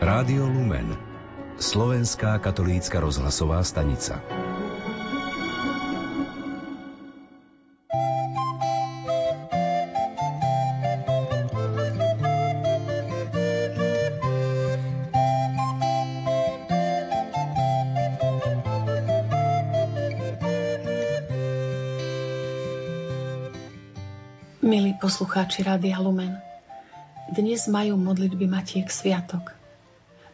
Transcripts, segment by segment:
Rádio Lumen. Slovenská katolícka rozhlasová stanica. Milí poslucháči Rádia Lumen, dnes majú modlitby Matiek Sviatok.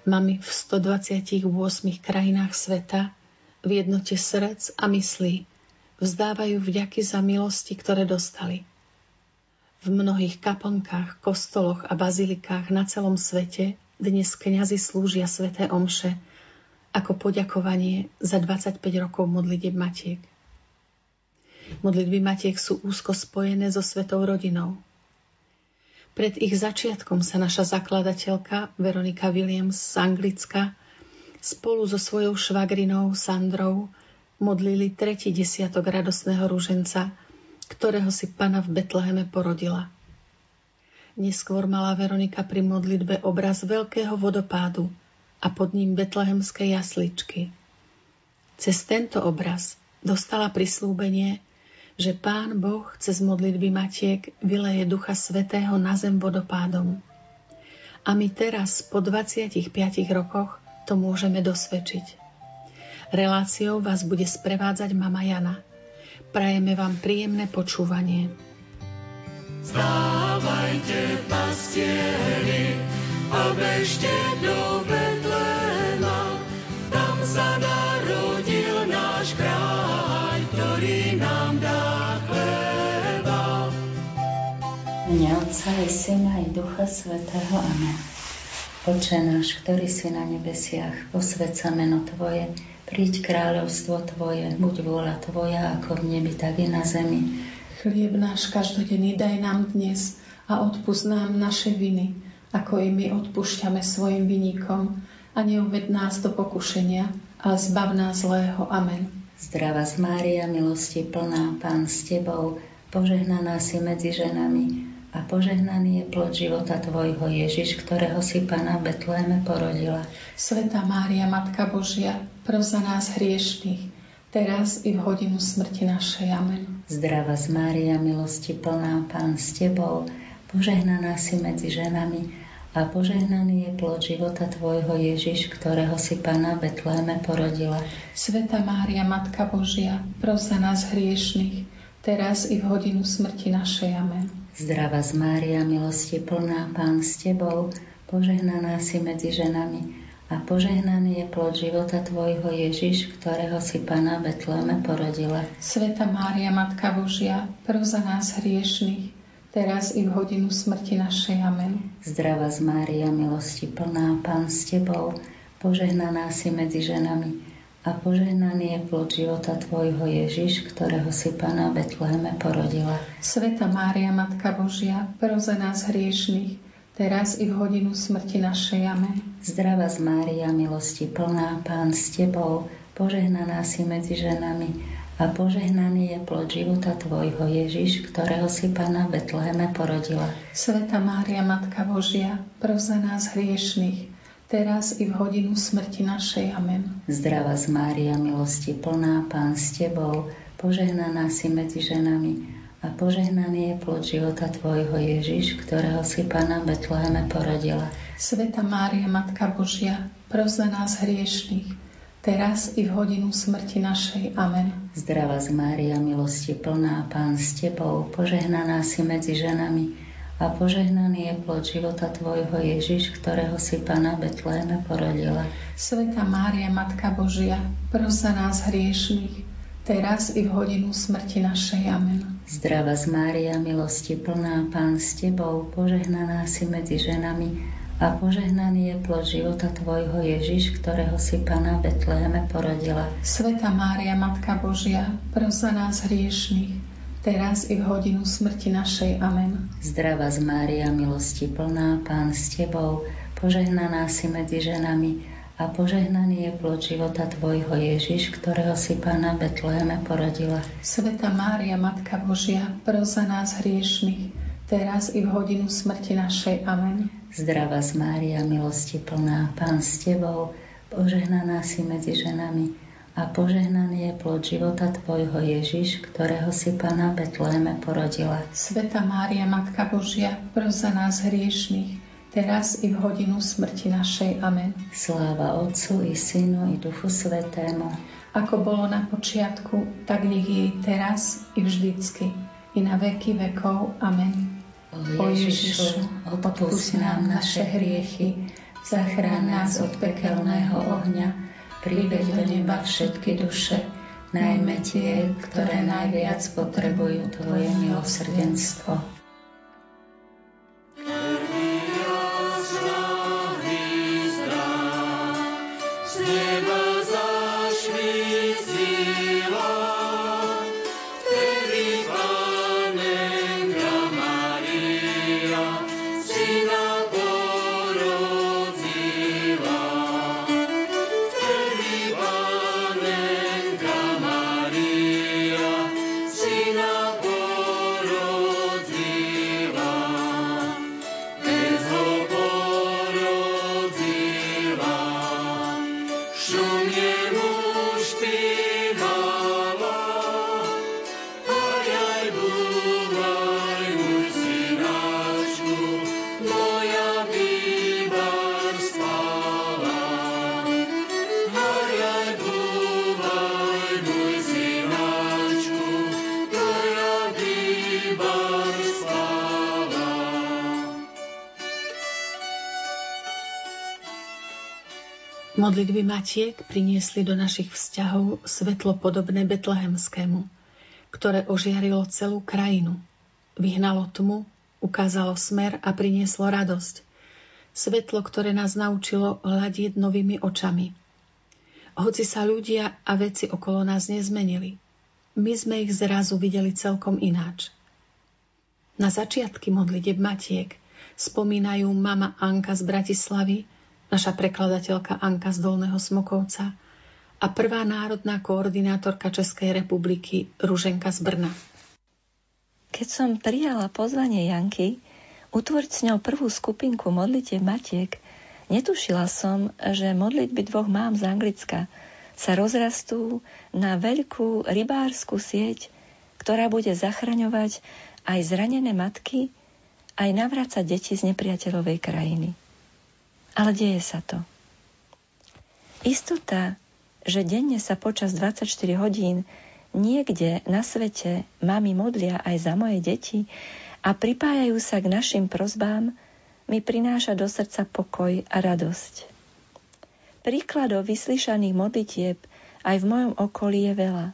Mami v 128 krajinách sveta v jednote srdc a myslí vzdávajú vďaky za milosti, ktoré dostali. V mnohých kaplnkách, kostoloch a bazilikách na celom svete dnes kňazi slúžia sveté omše ako poďakovanie za 25 rokov modlitieb Matiek. Modlitby Matiek sú úzko spojené so svetou rodinou. Pred ich začiatkom sa naša zakladateľka Veronika Williams z Anglicka spolu so svojou švagrinou Sandrou modlili tretí desiatok radosného rúženca, ktorého si pana v Betleheme porodila. Neskôr mala Veronika pri modlitbe obraz veľkého vodopádu a pod ním betlehemské jasličky. Cez tento obraz dostala prislúbenie, že Pán Boh cez modlitby Matiek vyleje Ducha Svetého na zem vodopádom. A my teraz, po 25 rokoch, to môžeme dosvedčiť. Reláciou vás bude sprevádzať mama Jana. Prajeme vám príjemné počúvanie. Stávajte, pastieri, a bežte do Betléma, tam sa narodil náš kráľ, mene Otca i Syna i Ducha Svetého. Amen. Oče náš, ktorý si na nebesiach, posved sa meno Tvoje, príď kráľovstvo Tvoje, buď vôľa Tvoja, ako v nebi, tak i na zemi. Chlieb náš každodenný daj nám dnes a odpúsť nám naše viny, ako i my odpúšťame svojim vinníkom. A neuved nás do pokušenia, a zbav nás zlého. Amen. Zdravá z Mária, milosti plná, Pán s Tebou, požehnaná si medzi ženami a požehnaný je plod života Tvojho Ježiš, ktorého si Pana v Betléme porodila. Sveta Mária, Matka Božia, pros za nás hriešných, teraz i v hodinu smrti našej. Amen. Zdrava z Mária, milosti plná, Pán s Tebou, požehnaná si medzi ženami a požehnaný je plod života Tvojho Ježiš, ktorého si Pana v Betléme porodila. Sveta Mária, Matka Božia, pros za nás hriešných, teraz i v hodinu smrti našej. Amen. Zdrava z Mária, milosti plná, Pán s Tebou, požehnaná si medzi ženami a požehnaný je plod života Tvojho Ježiš, ktorého si Pana Betleme porodila. Sveta Mária, Matka Božia, prv za nás hriešných, teraz i v hodinu smrti našej. Amen. Zdrava z Mária, milosti plná, Pán s Tebou, požehnaná si medzi ženami a požehnaný je plod života Tvojho Ježiš, ktorého si Pana Betleheme porodila. Sveta Mária, Matka Božia, proza nás hriešných, teraz i v hodinu smrti našej. Amen. Zdrava z Mária, milosti plná, Pán s Tebou, požehnaná si medzi ženami a požehnaný je plod života Tvojho Ježiš, ktorého si Pana Betleheme porodila. Sveta Mária, Matka Božia, proza nás hriešných, teraz i v hodinu smrti našej. Amen. Zdrava z Mária, milosti plná, Pán s Tebou, požehnaná si medzi ženami a požehnaný je plod života Tvojho Ježiš, ktorého si Pána Betleheme porodila. Sveta Mária, Matka Božia, pros za nás hriešných, teraz i v hodinu smrti našej. Amen. Zdrava z Mária, milosti plná, Pán s Tebou, požehnaná si medzi ženami a požehnaný je plod života Tvojho Ježiš, ktorého si Pana Betléme porodila. Sveta Mária, Matka Božia, pros za nás hriešných, teraz i v hodinu smrti našej. Amen. Zdrava z Mária, milosti plná, Pán s Tebou, požehnaná si medzi ženami a požehnaný je plod života Tvojho Ježiš, ktorého si Pana Betléme porodila. Sveta Mária, Matka Božia, pros za nás hriešných, teraz i v hodinu smrti našej. Amen. Zdrava z Mária, milosti plná, Pán s Tebou, požehnaná si medzi ženami a požehnaný je plod života Tvojho Ježiš, ktorého si Pána Betleheme porodila. Sveta Mária, Matka Božia, pros za nás hriešných, teraz i v hodinu smrti našej. Amen. Zdrava z Mária, milosti plná, Pán s Tebou, požehnaná si medzi ženami a požehnaný je plod života Tvojho Ježiš, ktorého si Pána Betléme porodila. Sveta Mária, Matka Božia, pros za nás hriešných, teraz i v hodinu smrti našej. Amen. Sláva Otcu i Synu i Duchu Svetému. Ako bolo na počiatku, tak nech je teraz i vždycky, i na veky vekov. Amen. O Ježišu, odpust nám naše hriechy, zachráň nás od pekelného ohňa, priveď do neba všetky duše, najmä tie, ktoré najviac potrebujú Tvoje milosrdenstvo. Modlitby Matiek priniesli do našich vzťahov svetlo podobné betlehemskému, ktoré ožiarilo celú krajinu. Vyhnalo tmu, ukázalo smer a prinieslo radosť. Svetlo, ktoré nás naučilo hľadiť novými očami. Hoci sa ľudia a veci okolo nás nezmenili, my sme ich zrazu videli celkom ináč. Na začiatky modlitieb Matiek spomínajú mama Anka z Bratislavy, naša prekladateľka Anka z Dolného Smokovca a prvá národná koordinátorka Českej republiky Ruženka z Brna. Keď som prijala pozvanie Janky, utvoriť s ňou prvú skupinku modlitev Matiek, netušila som, že modlitby dvoch mám z Anglicka sa rozrastú na veľkú rybárskú sieť, ktorá bude zachraňovať aj zranené matky, aj navrácať deti z nepriateľovej krajiny. Ale deje sa to. Istota, že denne sa počas 24 hodín niekde na svete mami modlia aj za moje deti a pripájajú sa k našim prozbám, mi prináša do srdca pokoj a radosť. Príkladov vyslyšaných modlitieb aj v mojom okolí je veľa.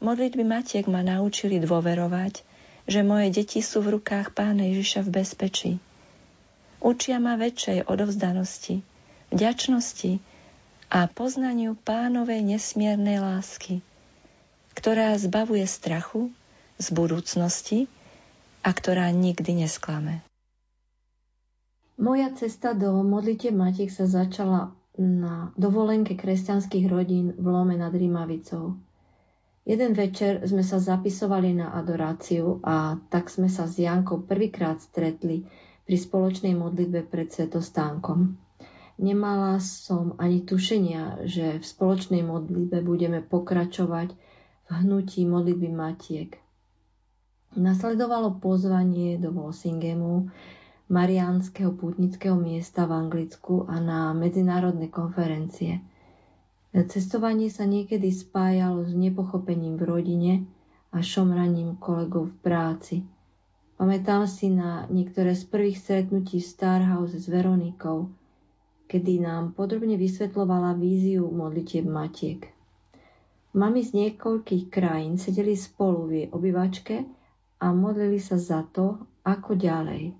Modlitby Matiek ma naučili dôverovať, že moje deti sú v rukách Pána Ježiša v bezpečí – Učia ma väčšej odovzdanosti, vďačnosti a poznaniu pánovej nesmiernej lásky, ktorá zbavuje strachu z budúcnosti a ktorá nikdy nesklame. Moja cesta do modlite Matiek sa začala na dovolenke kresťanských rodín v Lome nad Rímavicou. Jeden večer sme sa zapisovali na adoráciu a tak sme sa s Jankou prvýkrát stretli pri spoločnej modlitbe pred svetostánkom. Nemala som ani tušenia, že v spoločnej modlitbe budeme pokračovať v hnutí modlitby Matiek. Nasledovalo pozvanie do Walsinghamu, mariánskeho pútnického miesta v Anglicku a na medzinárodné konferencie. Cestovanie sa niekedy spájalo s nepochopením v rodine a šomraním kolegov v práci – Pamätám si na niektoré z prvých stretnutí v Starhouse s Veronikou, kedy nám podrobne vysvetlovala víziu modlitieb matiek. Mami z niekoľkých krajín sedeli spolu v jej obyvačke a modlili sa za to, ako ďalej.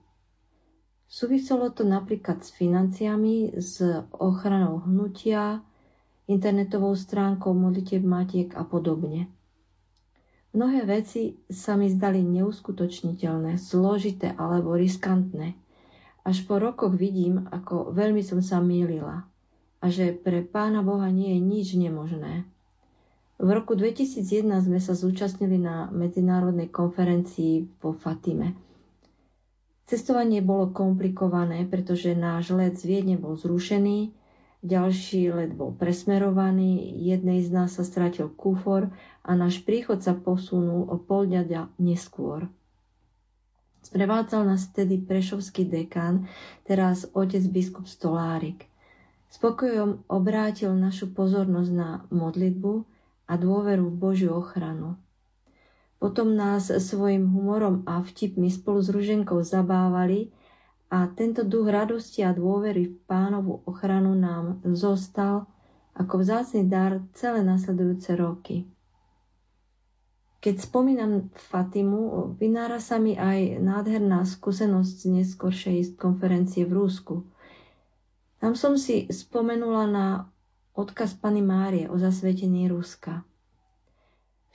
Súviselo to napríklad s financiami, s ochranou hnutia, internetovou stránkou modlitieb matiek a podobne. Mnohé veci sa mi zdali neuskutočniteľné, zložité alebo riskantné. Až po rokoch vidím, ako veľmi som sa mýlila a že pre Pána Boha nie je nič nemožné. V roku 2001 sme sa zúčastnili na medzinárodnej konferencii po Fatime. Cestovanie bolo komplikované, pretože náš let z Viedne bol zrušený, ďalší let bol presmerovaný, jednej z nás sa stratil kufor a náš príchod sa posunul o pol dňa neskôr. Sprevádzal nás vtedy prešovský dekán, teraz otec biskup Stolárik. Spokojom obrátil našu pozornosť na modlitbu, a dôveru v Božiu ochranu. Potom nás svojim humorom a vtipmi spolu s Ruženkou zabávali a tento duch radosti a dôvery v pánovu ochranu nám zostal ako vzácný dar celé nasledujúce roky. Keď spomínam Fatimu, vynára sa mi aj nádherná skúsenosť z neskoršej konferencie v Rúsku. Tam som si spomenula na odkaz Pany Márie o zasvetení Ruska.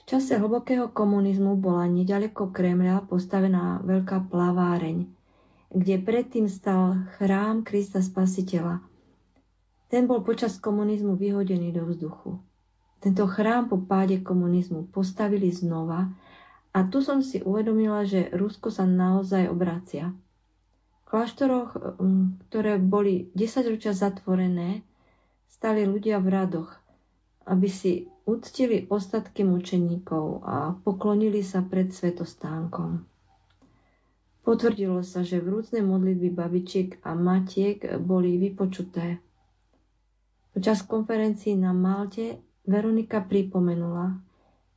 V čase hlbokého komunizmu bola nedaleko Kremľa postavená veľká plaváreň, kde predtým stal chrám Krista Spasiteľa. Ten bol počas komunizmu vyhodený do vzduchu. Tento chrám po páde komunizmu postavili znova a tu som si uvedomila, že Rusko sa naozaj obracia. V kláštoroch, ktoré boli 10 ročia zatvorené, stali ľudia v radoch, aby si uctili ostatky mučeníkov a poklonili sa pred svetostánkom. Potvrdilo sa, že vrúcne modlitby babičiek a matiek boli vypočuté. Počas konferencií na Malte Veronika pripomenula,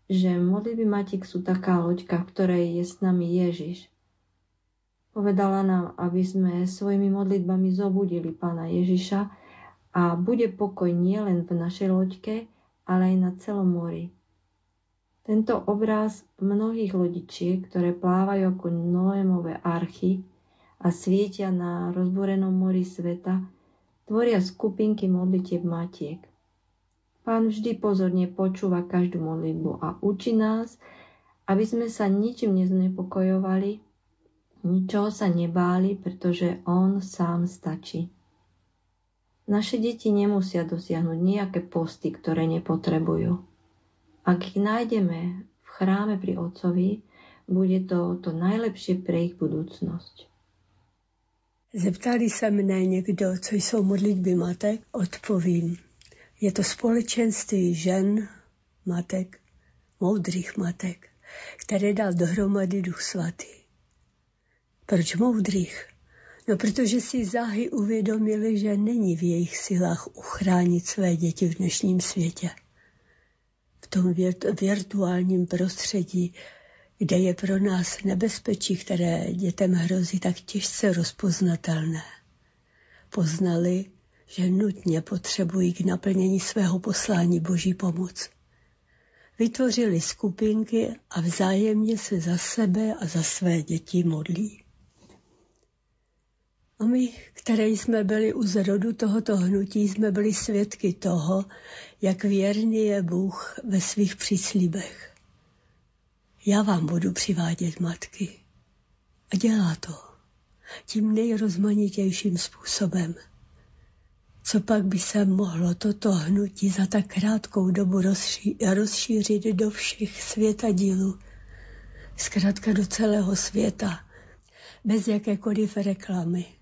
že modlitby matiek sú taká loďka, v ktorej je s nami Ježiš. Povedala nám, aby sme svojimi modlitbami zobudili pána Ježiša, a bude pokoj nielen v našej loďke, ale aj na celom mori. Tento obraz mnohých lodičiek, ktoré plávajú ako Noémové archy a svietia na rozborenom mori sveta, tvoria skupinky modlitieb matiek. Pán vždy pozorne počúva každú modlitbu a učí nás, aby sme sa ničím neznepokojovali, ničoho sa nebáli, pretože On sám stačí. Naše deti nemusia dosiahnuť nejaké posty, ktoré nepotrebujú. Ak ich nájdeme v chráme pri Otcovi, bude to to najlepšie pre ich budúcnosť. Zeptali se mne někdo, co jsou modlitby matek, odpovím. Je to společenství žen, matek, moudrých matek, které dal dohromady Duch Svatý. Proč moudrých? No protože si záhy uvědomili, že není v jejich silách uchránit své děti v dnešním světě. V tom virtuálním prostředí, kde je pro nás nebezpečí, které dětem hrozí tak těžce rozpoznatelné. Poznali, že nutně potřebují k naplnění svého poslání Boží pomoc. Vytvořili skupinky a vzájemně se za sebe a za své děti modlí. A my, které jsme byli u zrodu tohoto hnutí, jsme byli svědky toho, jak věrný je Bůh ve svých příslíbech. Já vám budu přivádět matky. A dělá to tím nejrozmanitějším způsobem. Co pak by se mohlo toto hnutí za tak krátkou dobu rozšířit do všech světadílů, zkrátka do celého světa, bez jakékoliv reklamy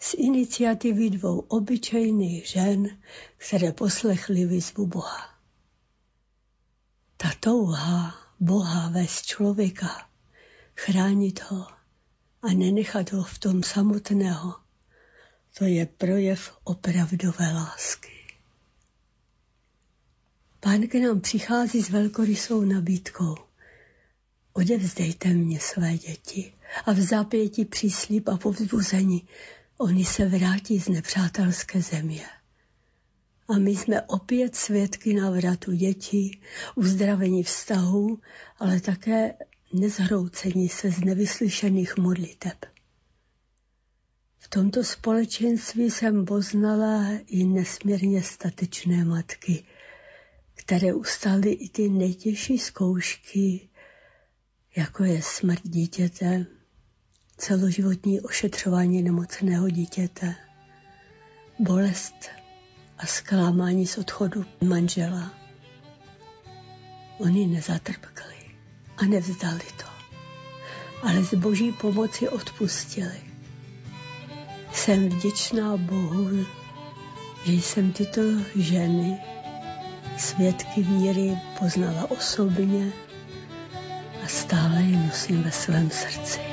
z iniciativy dvou obyčejných žen, které poslechly výzvu Boha. Ta touha Boha vést člověka, chránit ho a nenechat ho v tom samotného, to je projev opravdové lásky. Pán k nám přichází s velkorysou nabídkou. Odevzdejte mě své děti a v zápěti příslip a povzbuzení Oni se vrátí z nepřátelské země. A my jsme opět svědky návratu dětí, uzdravení vztahů, ale také nezhroucení se z nevyslyšených modliteb. V tomto společenství jsem poznala i nesmírně statečné matky, které ustaly i ty nejtěžší zkoušky, jako je smrt dítěte, celoživotní ošetřování nemocného dítěte, bolest a zklamání z odchodu manžela. Oni nezatrpkli a nevzdali to, ale z boží pomoci odpustili. Jsem vděčná Bohu, že jsem tyto ženy, svědky víry, poznala osobně a stále je nosím ve svém srdci.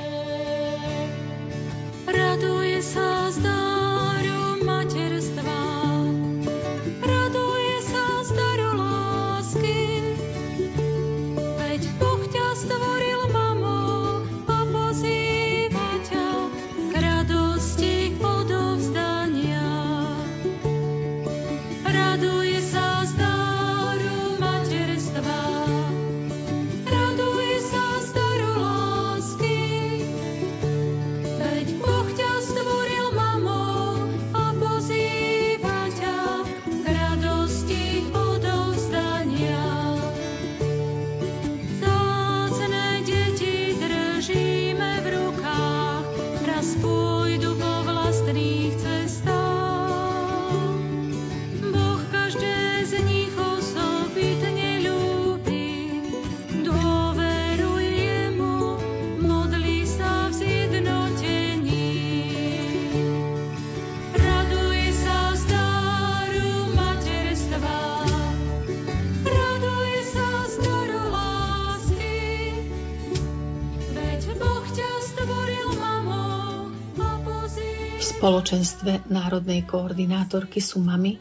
Spoločenstve národnej koordinátorky sú mami,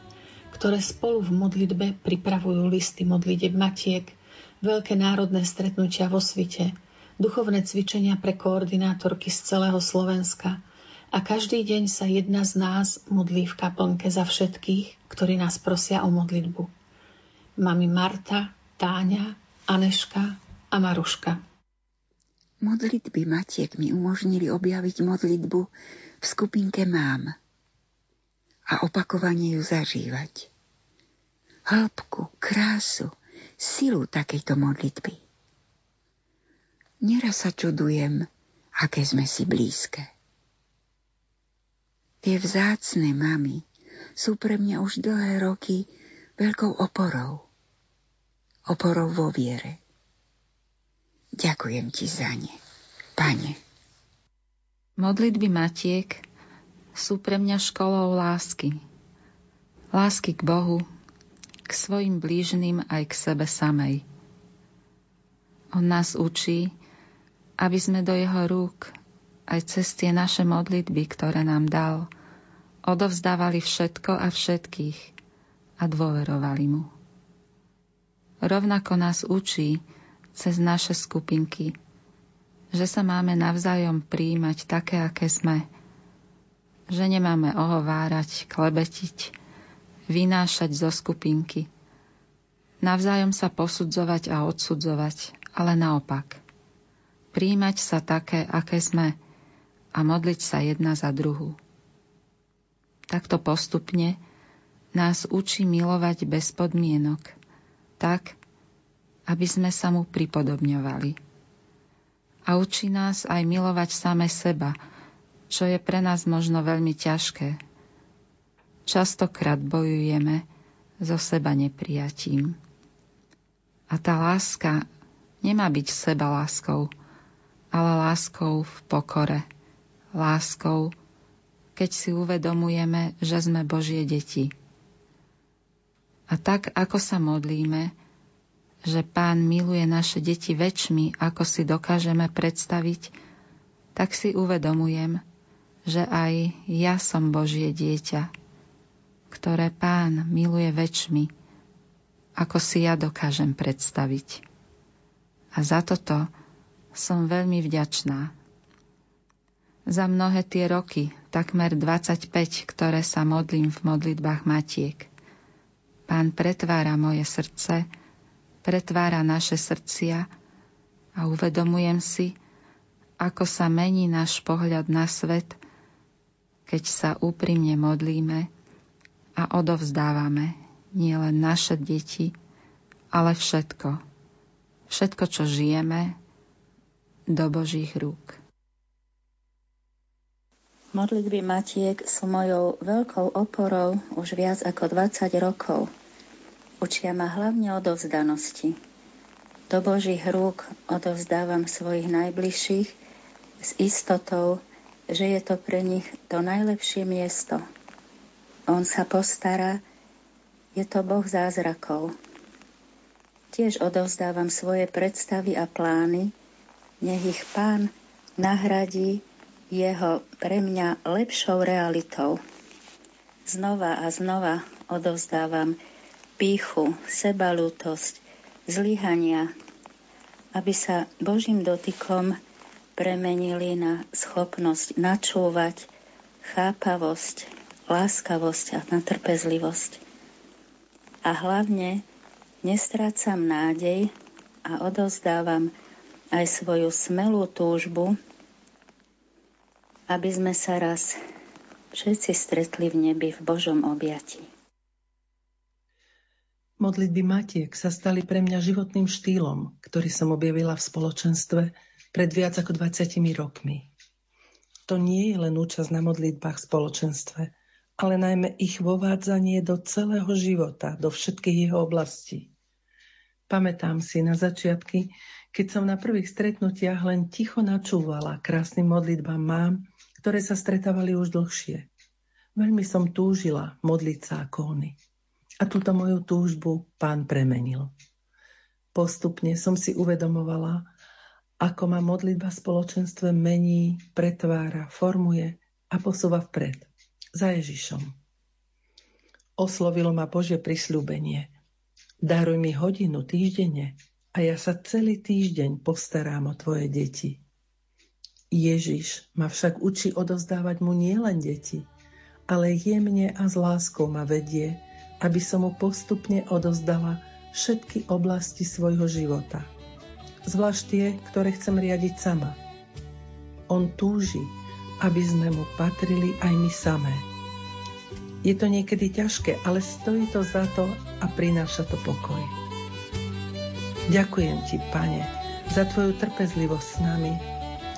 ktoré spolu v modlitbe pripravujú listy modliteb matiek, veľké národné stretnutia vo svite, duchovné cvičenia pre koordinátorky z celého Slovenska a každý deň sa jedna z nás modlí v kaplnke za všetkých, ktorí nás prosia o modlitbu. Mami Marta, Táňa, Aneška a Maruška. Modlitby matiek mi umožnili objaviť modlitbu v skupinke mám a opakovane ju zažívať. Hĺbku, krásu, silu takejto modlitby. Neraz sa čudujem, aké sme si blízke. Tie vzácne mamy sú pre mňa už dlhé roky veľkou oporou. Oporou vo viere. Ďakujem ti za ne, pane. Modlitby matiek sú pre mňa školou lásky. Lásky k Bohu, k svojim blížnym aj k sebe samej. On nás učí, aby sme do jeho rúk aj cez tie naše modlitby, ktoré nám dal, odovzdávali všetko a všetkých a dôverovali mu. Rovnako nás učí cez naše skupinky, že sa máme navzájom príjmať také, aké sme. Že nemáme ohovárať, klebetiť, vynášať zo skupinky. Navzájom sa posudzovať a odsudzovať, ale naopak. Príjmať sa také, aké sme a modliť sa jedna za druhú. Takto postupne nás učí milovať bez podmienok, tak, aby sme sa mu pripodobňovali a učí nás aj milovať same seba, čo je pre nás možno veľmi ťažké. Častokrát bojujeme so seba neprijatím. A tá láska nemá byť seba láskou, ale láskou v pokore, láskou, keď si uvedomujeme, že sme Božie deti. A tak, ako sa modlíme, že Pán miluje naše deti väčšmi, ako si dokážeme predstaviť, tak si uvedomujem, že aj ja som Božie dieťa, ktoré Pán miluje väčšmi, ako si ja dokážem predstaviť. A za toto som veľmi vďačná. Za mnohé tie roky, takmer 25, ktoré sa modlím v modlitbách Matiek, Pán pretvára moje srdce, pretvára naše srdcia a uvedomujem si, ako sa mení náš pohľad na svet, keď sa úprimne modlíme a odovzdávame nielen naše deti, ale všetko, všetko, čo žijeme, do Božích rúk. Modlitby matiek sú mojou veľkou oporou už viac ako 20 rokov – Učia ma hlavne o dovzdanosti. Do Božích rúk odovzdávam svojich najbližších s istotou, že je to pre nich to najlepšie miesto. On sa postará, je to Boh zázrakov. Tiež odovzdávam svoje predstavy a plány, nech ich pán nahradí jeho pre mňa lepšou realitou. Znova a znova odovzdávam píchu, sebalútosť, zlyhania, aby sa Božím dotykom premenili na schopnosť načúvať, chápavosť, láskavosť a natrpezlivosť. A hlavne nestrácam nádej a odozdávam aj svoju smelú túžbu, aby sme sa raz všetci stretli v nebi v Božom objatí. Modlitby matiek sa stali pre mňa životným štýlom, ktorý som objavila v spoločenstve pred viac ako 20 rokmi. To nie je len účasť na modlitbách v spoločenstve, ale najmä ich vovádzanie do celého života, do všetkých jeho oblastí. Pamätám si na začiatky, keď som na prvých stretnutiach len ticho načúvala krásnym modlitbám mám, ktoré sa stretávali už dlhšie. Veľmi som túžila modliť sa ako oni. A túto moju túžbu pán premenil. Postupne som si uvedomovala, ako ma modlitba spoločenstve mení, pretvára, formuje a posúva vpred. Za Ježišom. Oslovilo ma Božie prisľúbenie. Daruj mi hodinu týždenne a ja sa celý týždeň postarám o tvoje deti. Ježiš ma však učí odozdávať mu nielen deti, ale jemne a s láskou ma vedie aby som mu postupne odozdala všetky oblasti svojho života. Zvlášť tie, ktoré chcem riadiť sama. On túži, aby sme mu patrili aj my samé. Je to niekedy ťažké, ale stojí to za to a prináša to pokoj. Ďakujem ti, Pane, za tvoju trpezlivosť s nami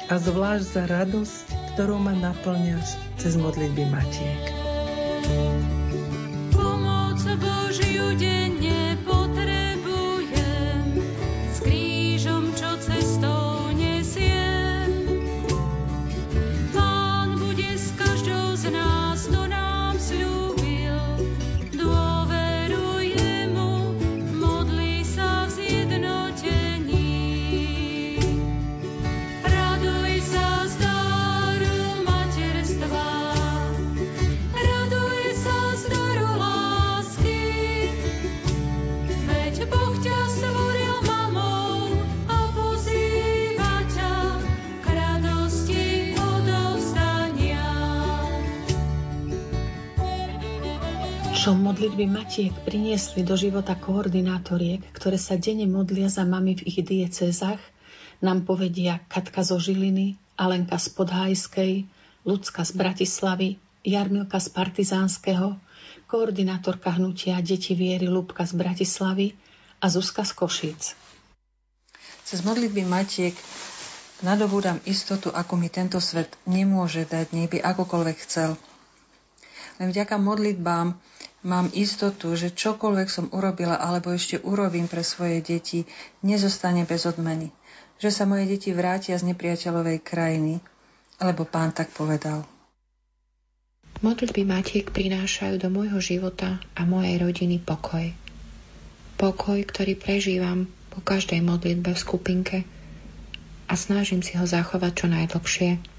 a zvlášť za radosť, ktorou ma naplňaš cez modlitby Matiek. thank you Božiu denne čo modlitby matiek priniesli do života koordinátoriek, ktoré sa denne modlia za mami v ich diecezách, nám povedia Katka zo Žiliny, Alenka z Podhajskej, Lucka z Bratislavy, Jarmilka z Partizánskeho, koordinátorka hnutia Deti viery Lúbka z Bratislavy a Zuzka z Košíc. Cez modlitby matiek nadobúdam istotu, ako mi tento svet nemôže dať, neby akokoľvek chcel. Len vďaka modlitbám Mám istotu, že čokoľvek som urobila alebo ešte urobím pre svoje deti, nezostane bez odmeny. Že sa moje deti vrátia z nepriateľovej krajiny, lebo pán tak povedal. Modlitby Matiek prinášajú do môjho života a mojej rodiny pokoj. Pokoj, ktorý prežívam po každej modlitbe v skupinke a snažím si ho zachovať čo najdlhšie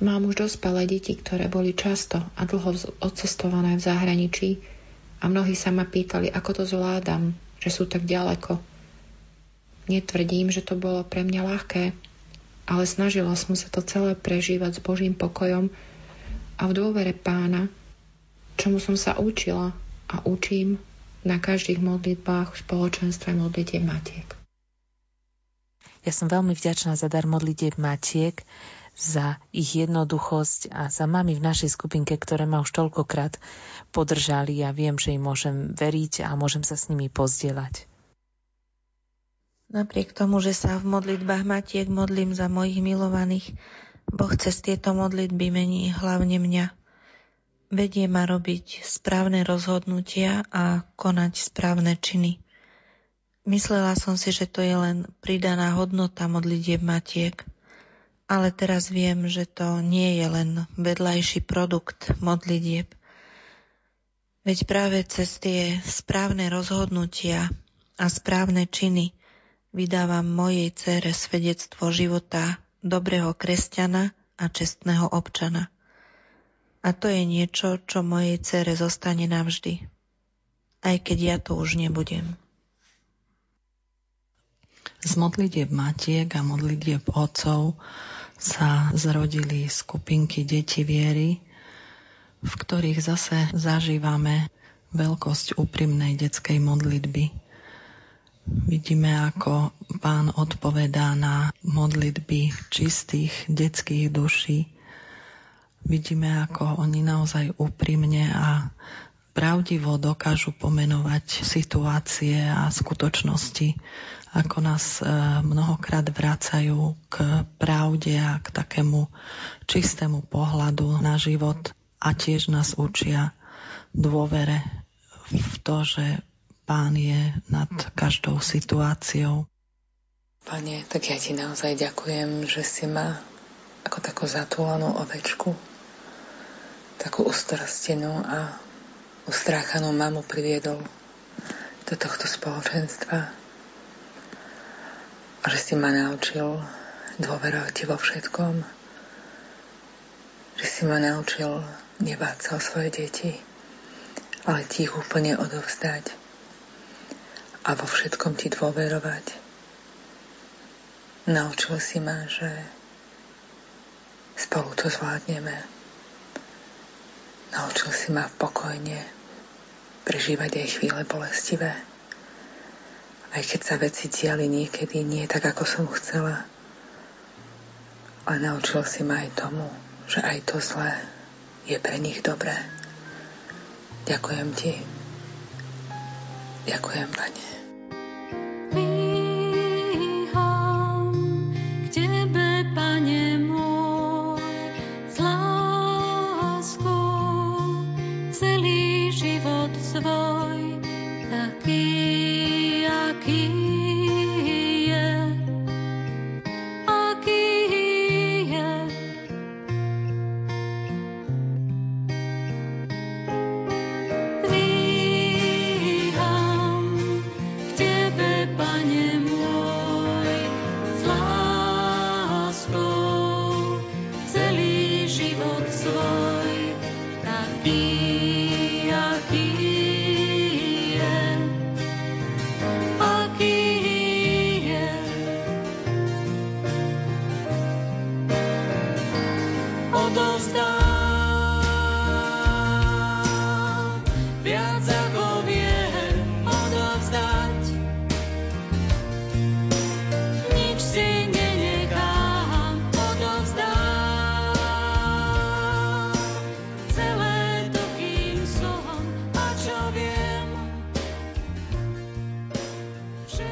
Mám už dospelé deti, ktoré boli často a dlho odcestované v zahraničí a mnohí sa ma pýtali, ako to zvládam, že sú tak ďaleko. Netvrdím, že to bolo pre mňa ľahké, ale snažila som sa to celé prežívať s Božím pokojom a v dôvere pána, čomu som sa učila a učím na každých modlitbách v spoločenstve modlitieb Matiek. Ja som veľmi vďačná za dar modlitieb Matiek, za ich jednoduchosť a za mami v našej skupinke, ktoré ma už toľkokrát podržali a viem, že im môžem veriť a môžem sa s nimi pozdieľať. Napriek tomu, že sa v modlitbách Matiek modlím za mojich milovaných, Boh cez tieto modlitby mení hlavne mňa. Vedie ma robiť správne rozhodnutia a konať správne činy. Myslela som si, že to je len pridaná hodnota modlitieb matiek. Ale teraz viem, že to nie je len vedľajší produkt modlitieb. Veď práve cez tie správne rozhodnutia a správne činy vydávam mojej cére svedectvo života dobrého kresťana a čestného občana. A to je niečo, čo mojej cére zostane navždy. Aj keď ja to už nebudem. Z modlitieb matiek a modlitieb otcov sa zrodili skupinky deti viery, v ktorých zase zažívame veľkosť úprimnej detskej modlitby. Vidíme, ako pán odpovedá na modlitby čistých detských duší. Vidíme, ako oni naozaj úprimne a pravdivo dokážu pomenovať situácie a skutočnosti, ako nás e, mnohokrát vracajú k pravde a k takému čistému pohľadu na život a tiež nás učia dôvere v to, že Pán je nad každou situáciou. Pane, tak ja ti naozaj ďakujem, že si ma ako takú zatúlanú ovečku, takú ustrostenú a ustráchanú mamu priviedol do tohto spoločenstva že si ma naučil dôverovať ti vo všetkom, že si ma naučil nebáť sa o svoje deti, ale ti ich úplne odovzdať a vo všetkom ti dôverovať. Naučil si ma, že spolu to zvládneme. Naučil si ma pokojne prežívať aj chvíle bolestivé. Aj keď sa veci diali niekedy nie tak, ako som chcela. Ale naučil si ma aj tomu, že aj to zlé je pre nich dobré. Ďakujem ti. Ďakujem, Pane.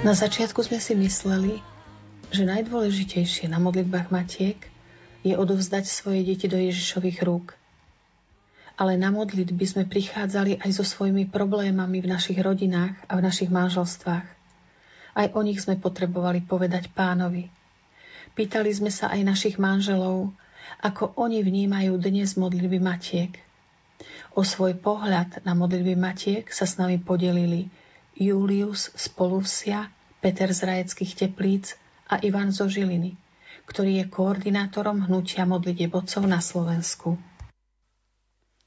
Na začiatku sme si mysleli, že najdôležitejšie na modlitbách matiek je odovzdať svoje deti do Ježišových rúk. Ale na modlitby sme prichádzali aj so svojimi problémami v našich rodinách a v našich manželstvách. Aj o nich sme potrebovali povedať pánovi. Pýtali sme sa aj našich manželov, ako oni vnímajú dnes modlitby matiek. O svoj pohľad na modlitby matiek sa s nami podelili Julius z Poluvsia, Peter z Rajeckých teplíc a Ivan zo Žiliny, ktorý je koordinátorom hnutia modlite bodcov na Slovensku.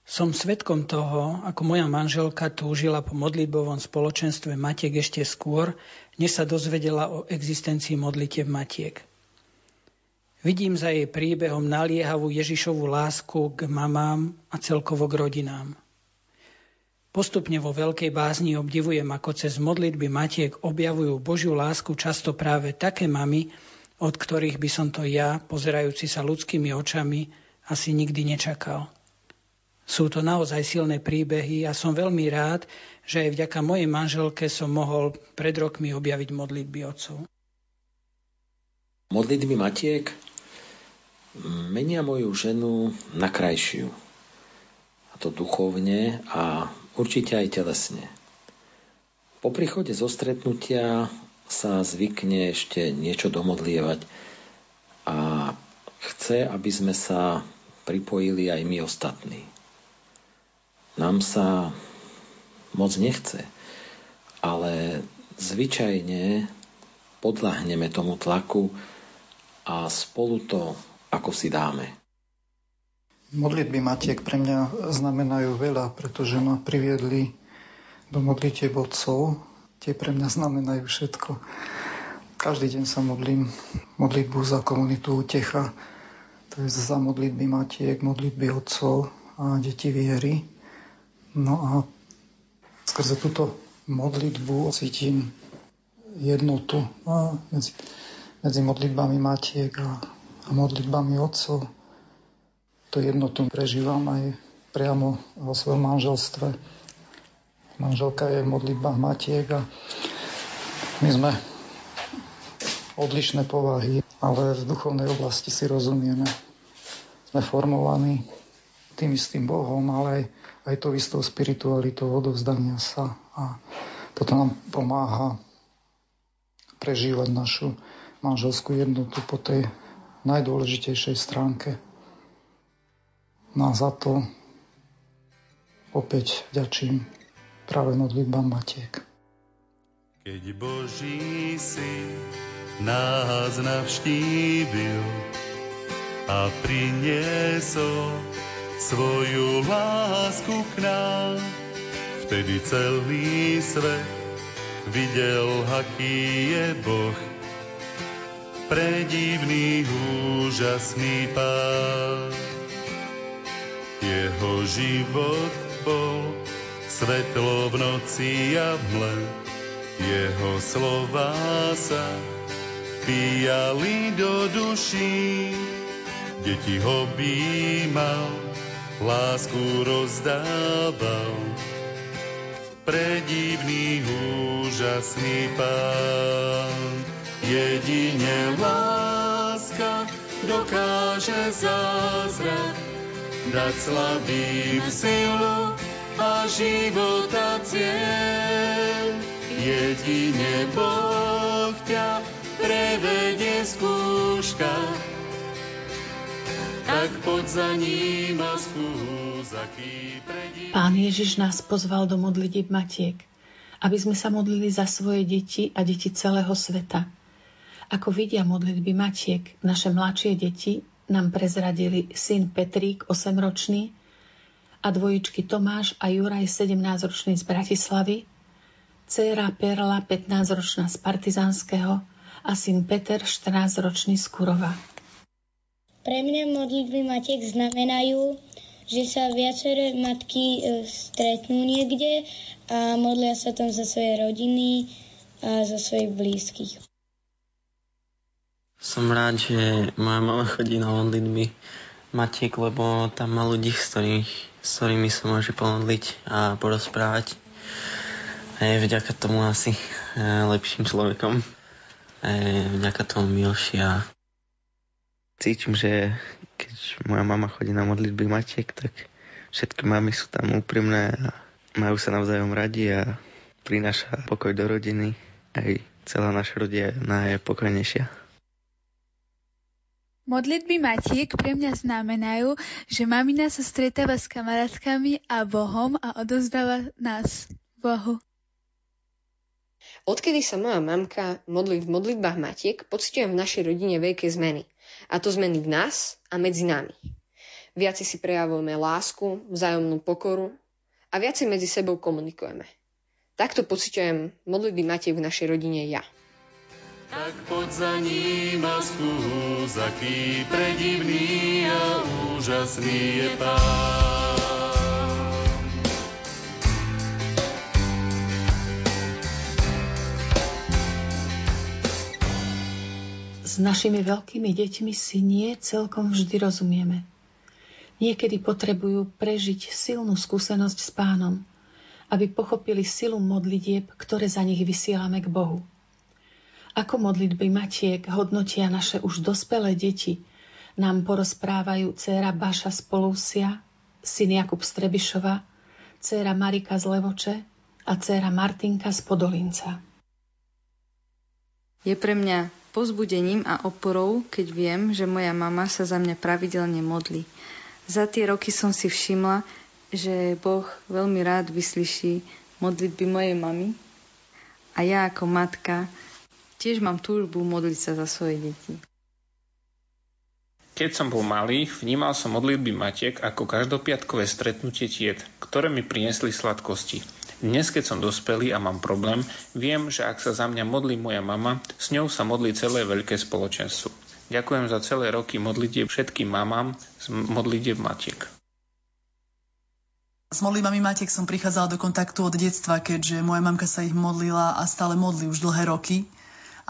Som svetkom toho, ako moja manželka túžila po modlitbovom spoločenstve Matiek ešte skôr, než sa dozvedela o existencii modlitev Matiek. Vidím za jej príbehom naliehavú Ježišovú lásku k mamám a celkovo k rodinám. Postupne vo veľkej bázni obdivujem, ako cez modlitby matiek objavujú Božiu lásku často práve také mamy, od ktorých by som to ja, pozerajúci sa ľudskými očami, asi nikdy nečakal. Sú to naozaj silné príbehy a som veľmi rád, že aj vďaka mojej manželke som mohol pred rokmi objaviť modlitby otcov. Modlitby matiek menia moju ženu na krajšiu. A to duchovne a určite aj telesne. Po príchode zo stretnutia sa zvykne ešte niečo domodlievať a chce, aby sme sa pripojili aj my ostatní. Nám sa moc nechce, ale zvyčajne podľahneme tomu tlaku a spolu to ako si dáme. Modlitby Matiek pre mňa znamenajú veľa, pretože ma priviedli do modlitieb otcov. Tie pre mňa znamenajú všetko. Každý deň sa modlím modlitbu za komunitu Utecha, to je za modlitby Matiek, modlitby otcov a deti viery. No a skrze túto modlitbu cítim jednotu medzi, medzi modlitbami Matiek a, a modlitbami otcov to jednotu prežívam aj priamo vo svojom manželstve. Manželka je v modlitbách Matiek a my sme odlišné povahy, ale v duchovnej oblasti si rozumieme. Sme formovaní tým istým Bohom, ale aj, aj to istou spiritualitou odovzdania sa. A toto nám pomáha prežívať našu manželskú jednotu po tej najdôležitejšej stránke No a za to opäť vďačím práve modlitbám Matiek. Keď Boží syn nás navštívil a priniesol svoju lásku k nám, vtedy celý svet videl, aký je Boh, predivný, úžasný Pán. Jeho život bol svetlo v noci a mle. Jeho slova sa pijali do duší. Deti ho býmal, lásku rozdával. Predivný, úžasný pán, jedine láska dokáže zázrak dať slabým silu a života cieľ. Jedine Boh ťa prevedie skúška, tak poď za ním a skús, aký predí... Pán Ježiš nás pozval do modlitieb Matiek, aby sme sa modlili za svoje deti a deti celého sveta. Ako vidia modlitby Matiek, naše mladšie deti nám prezradili syn Petrík, 8-ročný, a dvojičky Tomáš a Juraj, 17-ročný z Bratislavy, dcéra Perla, 15-ročná z Partizánskeho a syn Peter, 14-ročný z Kurova. Pre mňa modlitby matiek znamenajú, že sa viaceré matky e, stretnú niekde a modlia sa tam za svoje rodiny a za svojich blízkych. Som rád, že moja mama chodí na modlitby Matiek, lebo tam má ľudí, s, ktorých, ktorými sa môže pomodliť a porozprávať. A je vďaka tomu asi e, lepším človekom. Je vďaka tomu milší cítim, že keď moja mama chodí na modlitby Matiek, tak všetky mamy sú tam úprimné a majú sa navzájom radi a prináša pokoj do rodiny. Aj celá naša rodina je pokojnejšia. Modlitby Matiek pre mňa znamenajú, že mamina sa stretáva s kamarátkami a Bohom a odozdáva nás Bohu. Odkedy sa moja mamka modlí v modlitbách Matiek, pocitujem v našej rodine veľké zmeny. A to zmeny v nás a medzi nami. Viaci si prejavujeme lásku, vzájomnú pokoru a viacej medzi sebou komunikujeme. Takto pociťujem modlitby Matiek v našej rodine ja tak poď za ním a skús, aký predivný a úžasný je Pán. S našimi veľkými deťmi si nie celkom vždy rozumieme. Niekedy potrebujú prežiť silnú skúsenosť s pánom, aby pochopili silu modlitieb, ktoré za nich vysielame k Bohu. Ako modlitby Matiek hodnotia naše už dospelé deti, nám porozprávajú dcéra Baša z Polúsia, syn Jakub z Trebišova, dcéra Marika z Levoče a dcéra Martinka z Podolinca. Je pre mňa pozbudením a oporou, keď viem, že moja mama sa za mňa pravidelne modlí. Za tie roky som si všimla, že Boh veľmi rád vyslyší modlitby mojej mamy a ja ako matka tiež mám túžbu modliť sa za svoje deti. Keď som bol malý, vnímal som modlitby matiek ako každopiatkové stretnutie tiet, ktoré mi priniesli sladkosti. Dnes, keď som dospelý a mám problém, viem, že ak sa za mňa modlí moja mama, s ňou sa modlí celé veľké spoločenstvo. Ďakujem za celé roky modlitieb všetkým mamám z modlitieb matiek. S modlitbami matiek som prichádzala do kontaktu od detstva, keďže moja mamka sa ich modlila a stále modlí už dlhé roky.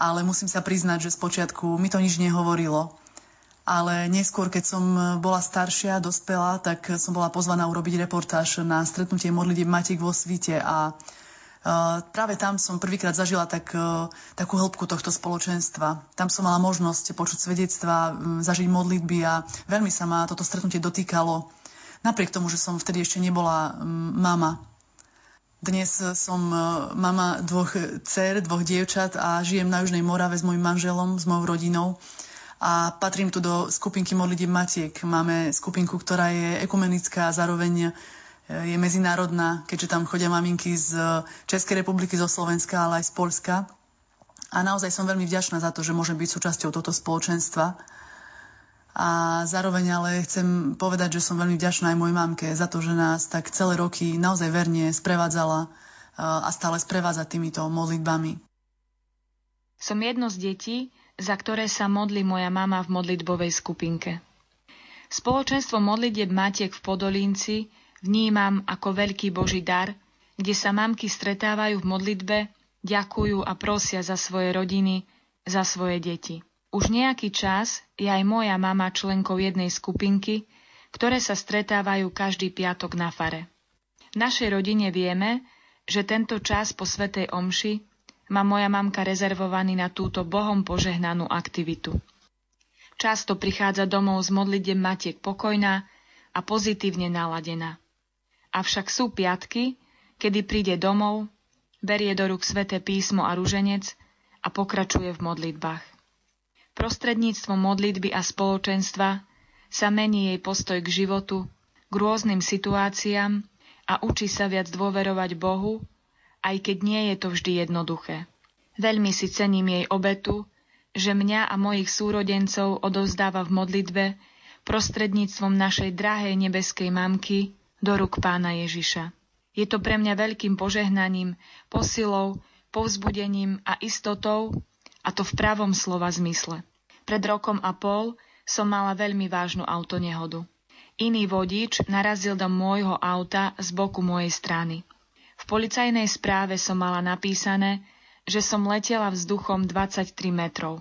Ale musím sa priznať, že spočiatku mi to nič nehovorilo. Ale neskôr, keď som bola staršia, dospela, tak som bola pozvaná urobiť reportáž na stretnutie modlitieb matiek vo svite a Uh, práve tam som prvýkrát zažila tak, uh, takú hĺbku tohto spoločenstva. Tam som mala možnosť počuť svedectva, um, zažiť modlitby a veľmi sa ma toto stretnutie dotýkalo napriek tomu, že som vtedy ešte nebola mm, mama. Dnes som e, mama dvoch dcer, dvoch dievčat a žijem na Južnej Morave s mojim manželom, s mojou rodinou a patrím tu do skupinky modlitieb Matiek. Máme skupinku, ktorá je ekumenická a zároveň e, je medzinárodná, keďže tam chodia maminky z Českej republiky, zo Slovenska, ale aj z Polska. A naozaj som veľmi vďačná za to, že môžem byť súčasťou tohto spoločenstva a zároveň ale chcem povedať, že som veľmi vďačná aj mojej mamke za to, že nás tak celé roky naozaj verne sprevádzala a stále sprevádza týmito modlitbami. Som jedno z detí, za ktoré sa modlí moja mama v modlitbovej skupinke. Spoločenstvo modlitieb Matiek v Podolínci vnímam ako veľký Boží dar, kde sa mamky stretávajú v modlitbe, ďakujú a prosia za svoje rodiny, za svoje deti. Už nejaký čas je aj moja mama členkou jednej skupinky, ktoré sa stretávajú každý piatok na fare. V našej rodine vieme, že tento čas po Svetej Omši má moja mamka rezervovaný na túto Bohom požehnanú aktivitu. Často prichádza domov s modlitiem matiek pokojná a pozitívne naladená. Avšak sú piatky, kedy príde domov, berie do rúk sveté písmo a ruženec a pokračuje v modlitbách. Prostredníctvom modlitby a spoločenstva sa mení jej postoj k životu, k rôznym situáciám a učí sa viac dôverovať Bohu, aj keď nie je to vždy jednoduché. Veľmi si cením jej obetu, že mňa a mojich súrodencov odovzdáva v modlitbe prostredníctvom našej drahej nebeskej mamky do rúk pána Ježiša. Je to pre mňa veľkým požehnaním, posilou, povzbudením a istotou, a to v pravom slova zmysle. Pred rokom a pol som mala veľmi vážnu autonehodu. Iný vodič narazil do môjho auta z boku mojej strany. V policajnej správe som mala napísané, že som letela vzduchom 23 metrov.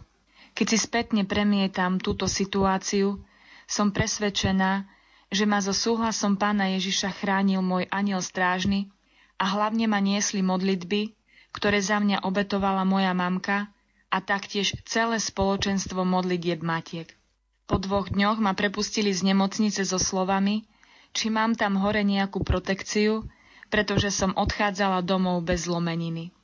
Keď si spätne premietam túto situáciu, som presvedčená, že ma so súhlasom pána Ježiša chránil môj aniel strážny a hlavne ma niesli modlitby, ktoré za mňa obetovala moja mamka a taktiež celé spoločenstvo modlitieb matiek. Po dvoch dňoch ma prepustili z nemocnice so slovami, či mám tam hore nejakú protekciu, pretože som odchádzala domov bez zlomeniny.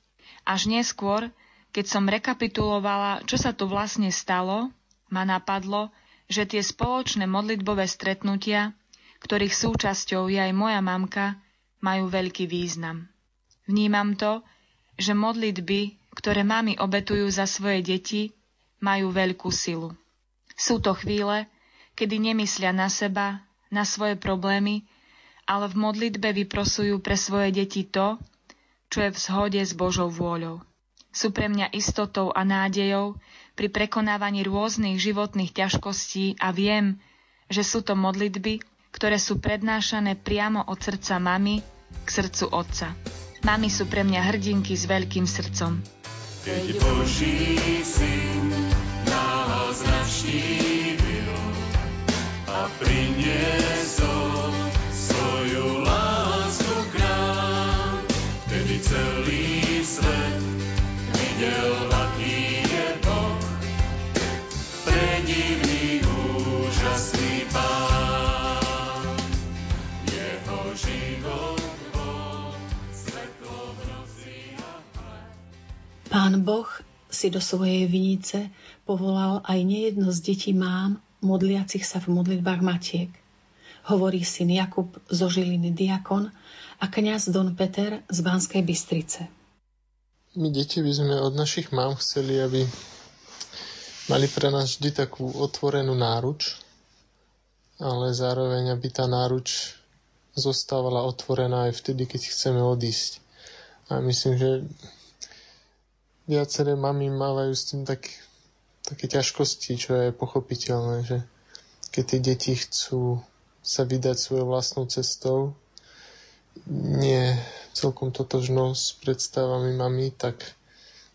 Až neskôr, keď som rekapitulovala, čo sa tu vlastne stalo, ma napadlo, že tie spoločné modlitbové stretnutia, ktorých súčasťou je aj moja mamka, majú veľký význam. Vnímam to, že modlitby ktoré mami obetujú za svoje deti, majú veľkú silu. Sú to chvíle, kedy nemyslia na seba, na svoje problémy, ale v modlitbe vyprosujú pre svoje deti to, čo je v zhode s Božou vôľou. Sú pre mňa istotou a nádejou pri prekonávaní rôznych životných ťažkostí a viem, že sú to modlitby, ktoré sú prednášané priamo od srdca mamy k srdcu otca. Mami sú pre mňa hrdinky s veľkým srdcom. Keď Boží Boh si do svojej vinice povolal aj nejedno z detí mám, modliacich sa v modlitbách Matiek. Hovorí syn Jakub zo Žiliny Diakon a kňaz Don Peter z Banskej Bystrice. My deti by sme od našich mám chceli, aby mali pre nás vždy takú otvorenú náruč, ale zároveň, aby tá náruč zostávala otvorená aj vtedy, keď chceme odísť. A myslím, že viaceré mami mávajú s tým tak, také ťažkosti, čo je pochopiteľné, že keď tie deti chcú sa vydať svojou vlastnou cestou, nie celkom totožno s predstavami mami, tak,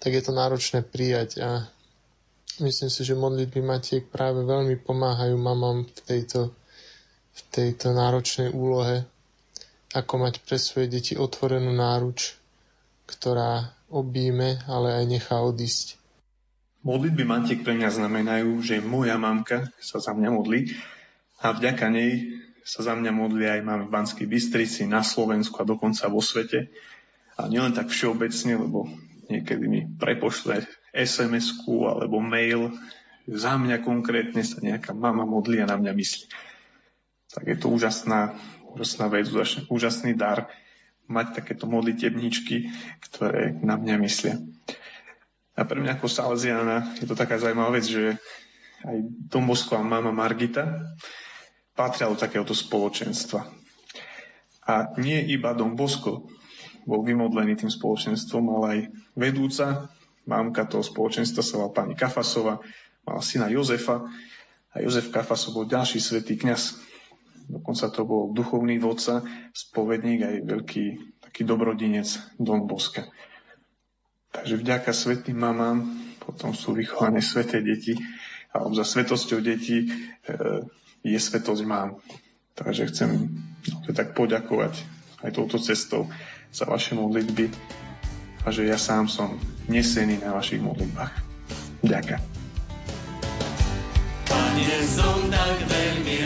tak je to náročné prijať a myslím si, že modlitby matiek práve veľmi pomáhajú mamám v tejto, v tejto náročnej úlohe, ako mať pre svoje deti otvorenú náruč, ktorá objíme, ale aj nechá odísť. Modlitby matiek pre mňa znamenajú, že moja mamka sa za mňa modlí a vďaka nej sa za mňa modlí aj máme v Banskej Bystrici, na Slovensku a dokonca vo svete. A nielen tak všeobecne, lebo niekedy mi prepošle sms alebo mail, za mňa konkrétne sa nejaká mama modlí a na mňa myslí. Tak je to úžasná, úžasná vec, úžasný dar mať takéto modlitebničky, ktoré na mňa myslia. A pre mňa ako Salesiana je to taká zaujímavá vec, že aj Dombosková mama Margita patria do takéhoto spoločenstva. A nie iba Dom Bosko bol vymodlený tým spoločenstvom, ale aj vedúca, mámka toho spoločenstva sa volá pani Kafasova, mala syna Jozefa a Jozef Kafasov bol ďalší svetý kňaz Dokonca to bol duchovný vodca, spovedník aj veľký taký dobrodinec Don Boska. Takže vďaka svetým mamám potom sú vychované sveté deti a za svetosťou detí e, je svetosť mám. Takže chcem tak poďakovať aj touto cestou za vaše modlitby a že ja sám som nesený na vašich modlitbách. Ďakujem. Pane, som tak veľmi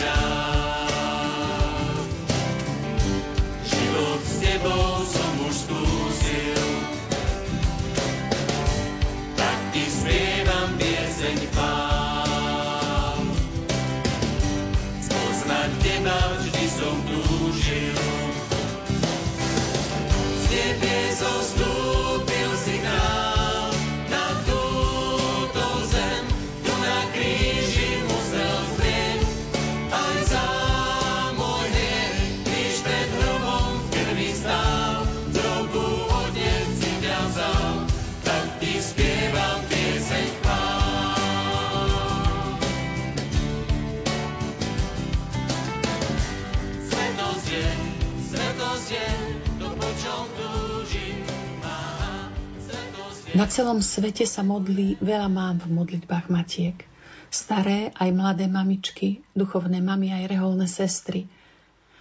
Na celom svete sa modlí veľa mám v modlitbách matiek. Staré aj mladé mamičky, duchovné mamy aj reholné sestry.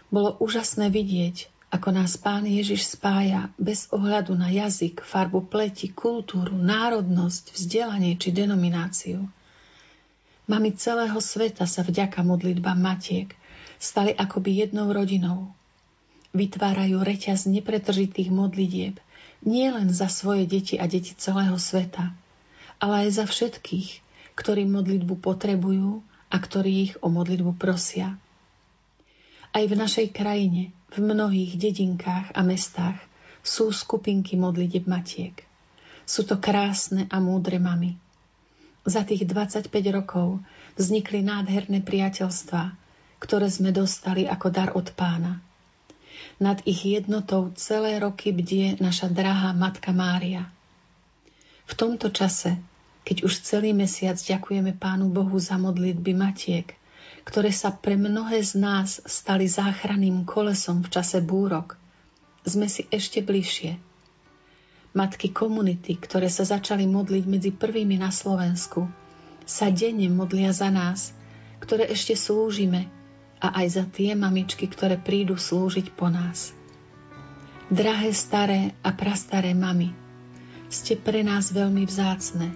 Bolo úžasné vidieť, ako nás Pán Ježiš spája bez ohľadu na jazyk, farbu pleti, kultúru, národnosť, vzdelanie či denomináciu. Mami celého sveta sa vďaka modlitbám matiek stali akoby jednou rodinou. Vytvárajú reťaz nepretržitých modlitieb, nie len za svoje deti a deti celého sveta, ale aj za všetkých, ktorí modlitbu potrebujú a ktorí ich o modlitbu prosia. Aj v našej krajine, v mnohých dedinkách a mestách sú skupinky modlitieb matiek. Sú to krásne a múdre mamy. Za tých 25 rokov vznikli nádherné priateľstvá, ktoré sme dostali ako dar od pána – nad ich jednotou celé roky bdie naša drahá Matka Mária. V tomto čase, keď už celý mesiac ďakujeme Pánu Bohu za modlitby matiek, ktoré sa pre mnohé z nás stali záchranným kolesom v čase búrok, sme si ešte bližšie. Matky komunity, ktoré sa začali modliť medzi prvými na Slovensku, sa denne modlia za nás, ktoré ešte slúžime a aj za tie mamičky, ktoré prídu slúžiť po nás. Drahé staré a prastaré mami, ste pre nás veľmi vzácne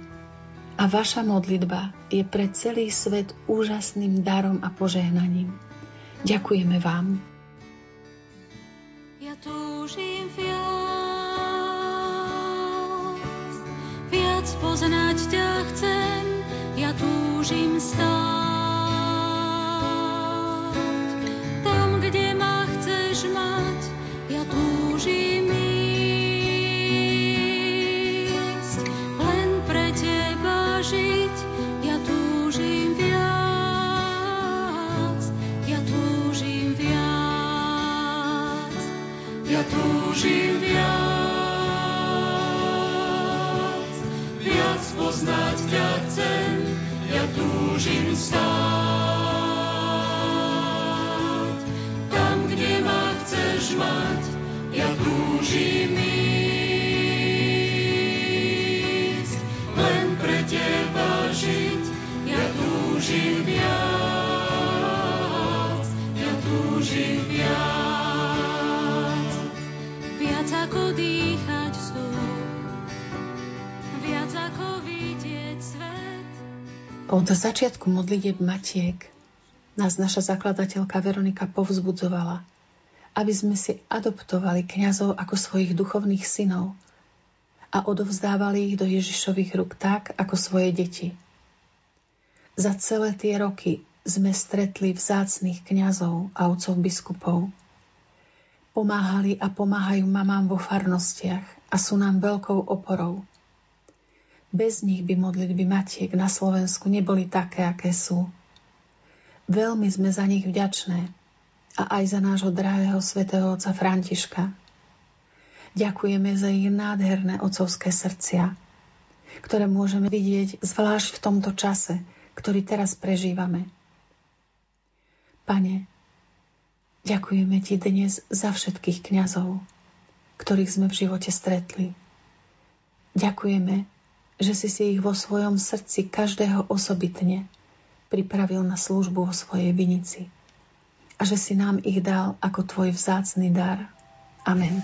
a vaša modlitba je pre celý svet úžasným darom a požehnaním. Ďakujeme vám. Ja túžim viac, viac poznať ťa chcem, ja túžim stáť. Od začiatku modlitieb Matiek nás naša zakladateľka Veronika povzbudzovala, aby sme si adoptovali kňazov ako svojich duchovných synov a odovzdávali ich do Ježišových rúk tak, ako svoje deti. Za celé tie roky sme stretli vzácných kňazov a otcov biskupov. Pomáhali a pomáhajú mamám vo farnostiach a sú nám veľkou oporou. Bez nich by modlitby matiek na Slovensku neboli také, aké sú. Veľmi sme za nich vďačné a aj za nášho drahého svätého otca Františka. Ďakujeme za ich nádherné otcovské srdcia, ktoré môžeme vidieť zvlášť v tomto čase, ktorý teraz prežívame. Pane, ďakujeme Ti dnes za všetkých kňazov, ktorých sme v živote stretli. Ďakujeme, že si si ich vo svojom srdci každého osobitne pripravil na službu vo svojej vinici a že si nám ich dal ako tvoj vzácný dar. Amen.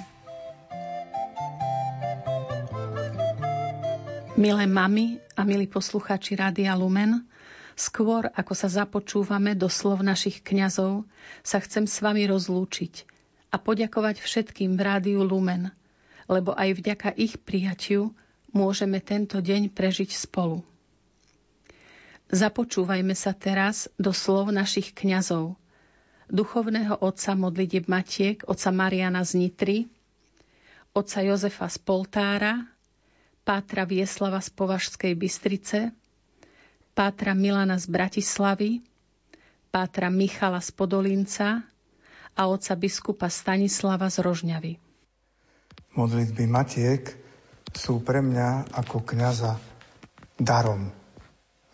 Milé mami a milí poslucháči Rádia Lumen, skôr ako sa započúvame do slov našich kňazov, sa chcem s vami rozlúčiť a poďakovať všetkým v Rádiu Lumen, lebo aj vďaka ich prijatiu môžeme tento deň prežiť spolu. Započúvajme sa teraz do slov našich kňazov, duchovného otca modlitieb Matiek, otca Mariana z Nitry, otca Jozefa z Poltára, pátra Vieslava z Považskej Bystrice, pátra Milana z Bratislavy, pátra Michala z Podolinca a otca biskupa Stanislava z Rožňavy. Modlitby Matiek sú pre mňa ako kňaza darom,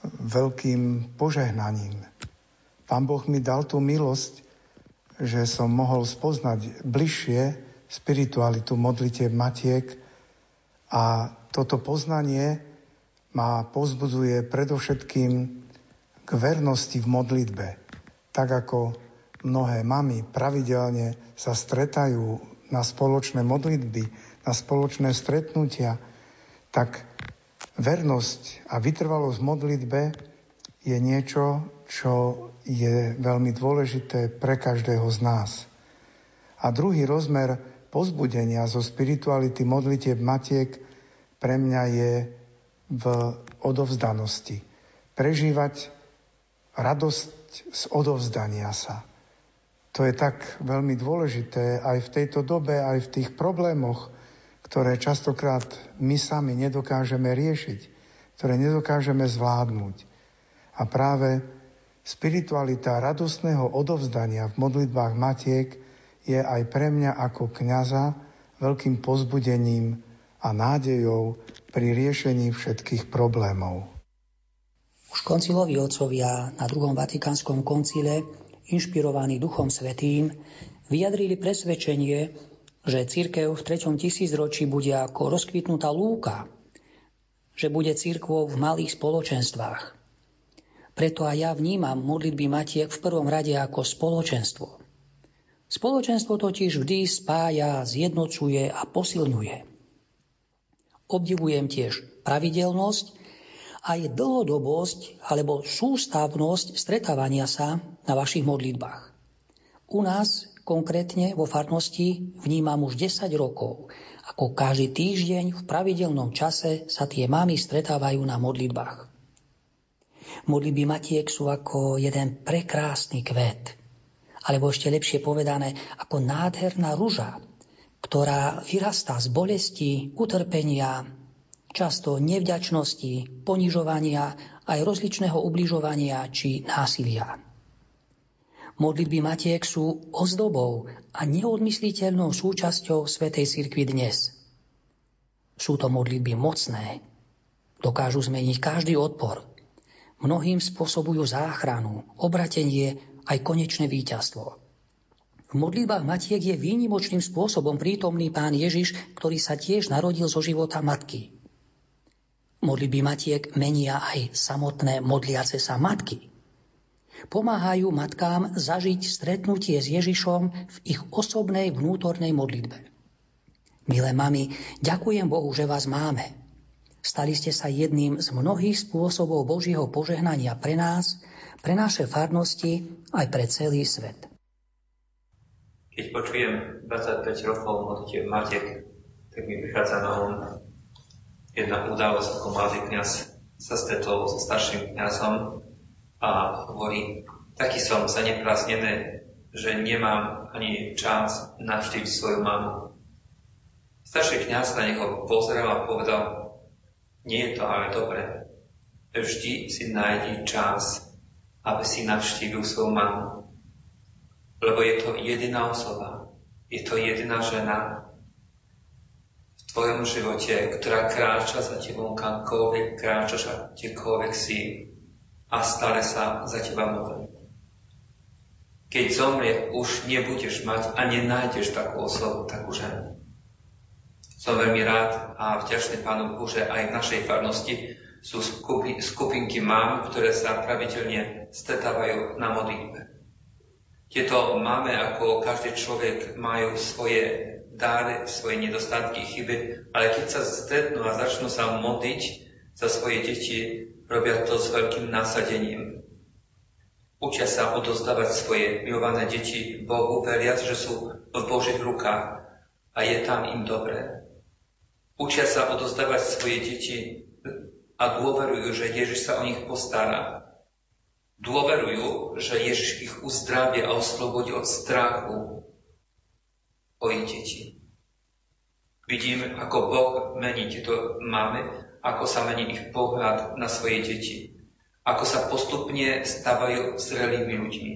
veľkým požehnaním. Pán Boh mi dal tú milosť, že som mohol spoznať bližšie spiritualitu modlite Matiek a toto poznanie ma pozbudzuje predovšetkým k vernosti v modlitbe. Tak ako mnohé mamy pravidelne sa stretajú na spoločné modlitby, na spoločné stretnutia, tak vernosť a vytrvalosť v modlitbe je niečo, čo je veľmi dôležité pre každého z nás. A druhý rozmer pozbudenia zo spirituality modlitieb Matiek pre mňa je v odovzdanosti. Prežívať radosť z odovzdania sa. To je tak veľmi dôležité aj v tejto dobe, aj v tých problémoch, ktoré častokrát my sami nedokážeme riešiť, ktoré nedokážeme zvládnuť. A práve spiritualita radostného odovzdania v modlitbách Matiek je aj pre mňa ako kňaza veľkým pozbudením a nádejou pri riešení všetkých problémov. Už konciloví otcovia na druhom Vatikánskom koncile, inšpirovaní Duchom Svetým, vyjadrili presvedčenie, že církev v treťom tisícročí bude ako rozkvitnutá lúka, že bude církvou v malých spoločenstvách. Preto aj ja vnímam modlitby matiek v prvom rade ako spoločenstvo. Spoločenstvo totiž vždy spája, zjednocuje a posilňuje. Obdivujem tiež pravidelnosť aj dlhodobosť alebo sústavnosť stretávania sa na vašich modlitbách. U nás konkrétne vo farnosti vnímam už 10 rokov, ako každý týždeň v pravidelnom čase sa tie mamy stretávajú na modlitbách. Modlitby matiek sú ako jeden prekrásny kvet, alebo ešte lepšie povedané, ako nádherná ruža, ktorá vyrastá z bolesti, utrpenia, často nevďačnosti, ponižovania, aj rozličného ubližovania či násilia. Modlitby Matiek sú ozdobou a neodmysliteľnou súčasťou Svetej Cirkvi dnes. Sú to modlitby mocné, dokážu zmeniť každý odpor. Mnohým spôsobujú záchranu, obratenie aj konečné víťazstvo. V modlitbách Matiek je výnimočným spôsobom prítomný pán Ježiš, ktorý sa tiež narodil zo života matky. Modlitby Matiek menia aj samotné modliace sa matky pomáhajú matkám zažiť stretnutie s Ježišom v ich osobnej vnútornej modlitbe. Milé mami, ďakujem Bohu, že vás máme. Stali ste sa jedným z mnohých spôsobov Božieho požehnania pre nás, pre naše farnosti, aj pre celý svet. Keď počujem 25 rokov modlitev matiek, tak mi prichádza na um jedna udalosť, ako mladý kniaz sa stretol so starším kniazom a hovorí, taký som zaneprázdnený, že nemám ani čas navštíviť svoju mamu. Starší kniaz na neho pozrel a povedal, nie je to ale dobre. Vždy si nájdi čas, aby si navštívil svoju mamu. Lebo je to jediná osoba, je to jediná žena v tvojom živote, ktorá kráča za tebou kamkoľvek kráčaš a kdekoľvek si a stále sa za teba modlí. Keď zomrie, už nebudeš mať a nenájdeš takú osobu, takú ženu. Som veľmi rád a vďačný Pánu Bohu, že aj v našej farnosti sú skupinky mám, ktoré sa pravidelne stretávajú na modlitbe. Tieto máme, ako každý človek, majú svoje dáre, svoje nedostatky, chyby, ale keď sa stretnú a začnú sa modliť za svoje deti, Robia to s veľkým násadením. Učia sa odozdávať svoje milované deti Bohu, veriac, že sú v Božích rukách a je tam im dobré. Učia sa odozdávať svoje deti a dôverujú, že Ježiš sa o nich postará. Dôverujú, že Ježiš ich uzdraví a oslobodí od strachu o ich deti. Vidím, ako Boh mení tieto máme ako sa mení ich pohľad na svoje deti, ako sa postupne stávajú zrelými ľuďmi.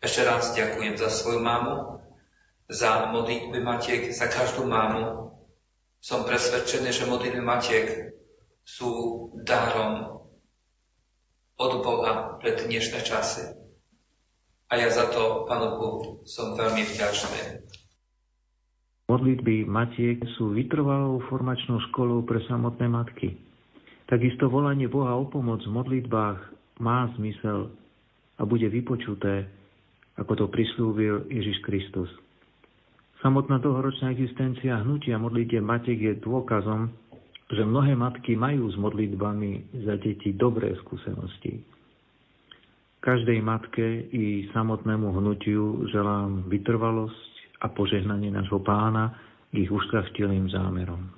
Ešte raz ďakujem za svoju mamu, za modlitby matiek, za každú mamu. Som presvedčený, že modlitby matiek sú darom od Boha pre dnešné časy. A ja za to, Pánu Bohu, som veľmi vďačný. Modlitby matiek sú vytrvalou formačnou školou pre samotné matky. Takisto volanie Boha o pomoc v modlitbách má zmysel a bude vypočuté, ako to prislúbil Ježiš Kristus. Samotná dlhoročná existencia hnutia modlitie matiek je dôkazom, že mnohé matky majú s modlitbami za deti dobré skúsenosti. Každej matke i samotnému hnutiu želám vytrvalosť, a požehnanie nášho pána ich ušľachtilým zámerom.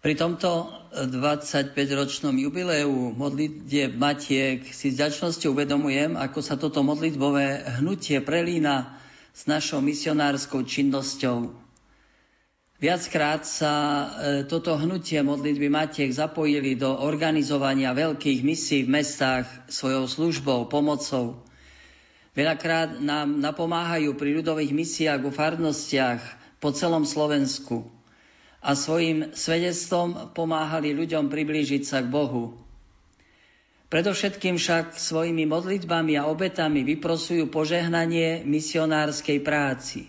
Pri tomto 25-ročnom jubileu modlitie Matiek si s ďačnosťou uvedomujem, ako sa toto modlitbové hnutie prelína s našou misionárskou činnosťou. Viackrát sa e, toto hnutie modlitby Matiek zapojili do organizovania veľkých misí v mestách svojou službou, pomocou. Veľakrát nám napomáhajú pri ľudových misiách vo farnostiach po celom Slovensku a svojim svedectvom pomáhali ľuďom priblížiť sa k Bohu. Predovšetkým však svojimi modlitbami a obetami vyprosujú požehnanie misionárskej práci.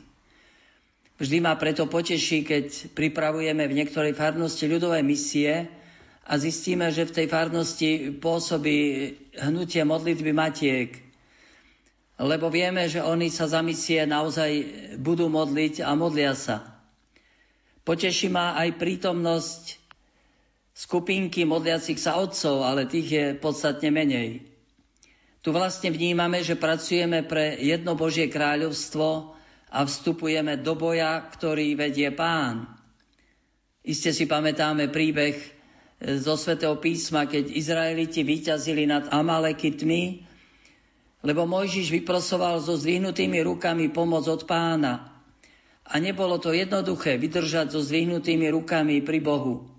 Vždy ma preto poteší, keď pripravujeme v niektorej farnosti ľudové misie a zistíme, že v tej farnosti pôsobí hnutie modlitby Matiek – lebo vieme, že oni sa za misie naozaj budú modliť a modlia sa. Poteší ma aj prítomnosť skupinky modliacich sa otcov, ale tých je podstatne menej. Tu vlastne vnímame, že pracujeme pre jedno Božie kráľovstvo a vstupujeme do boja, ktorý vedie pán. Iste si pamätáme príbeh e, zo svätého písma, keď Izraeliti vyťazili nad Amalekitmi, lebo Mojžiš vyprosoval so zdvihnutými rukami pomoc od pána. A nebolo to jednoduché vydržať so zdvihnutými rukami pri Bohu.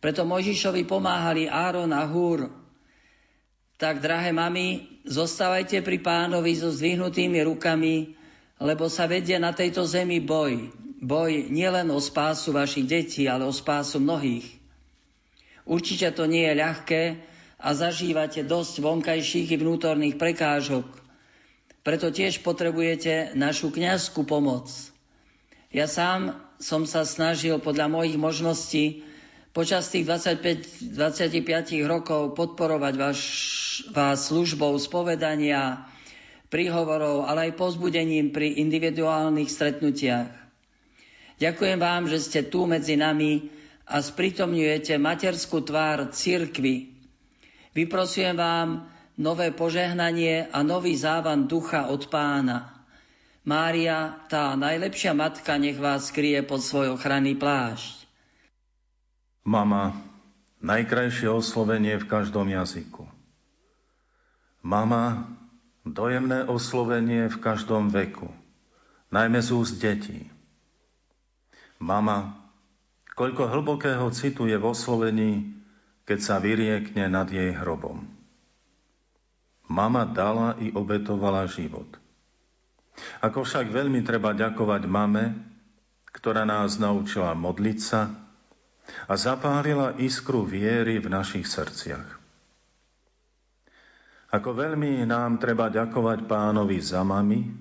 Preto Mojžišovi pomáhali Áron a Húr, tak, drahé mami, zostávajte pri pánovi so zdvihnutými rukami, lebo sa vedie na tejto zemi boj. Boj nielen o spásu vašich detí, ale o spásu mnohých. Určite to nie je ľahké a zažívate dosť vonkajších i vnútorných prekážok. Preto tiež potrebujete našu kňazskú pomoc. Ja sám som sa snažil podľa mojich možností počas tých 25, 25 rokov podporovať váš, vás službou spovedania, príhovorov, ale aj pozbudením pri individuálnych stretnutiach. Ďakujem vám, že ste tu medzi nami a sprítomňujete materskú tvár cirkvy. Vyprosujem vám nové požehnanie a nový závan ducha od pána. Mária, tá najlepšia matka, nech vás skrie pod svoj ochranný plášť. Mama, najkrajšie oslovenie v každom jazyku. Mama, dojemné oslovenie v každom veku, najmä z úst detí. Mama, koľko hlbokého citu je v oslovení, keď sa vyriekne nad jej hrobom. Mama dala i obetovala život. Ako však veľmi treba ďakovať mame, ktorá nás naučila modliť sa, a zapálila iskru viery v našich srdciach. Ako veľmi nám treba ďakovať pánovi za mami,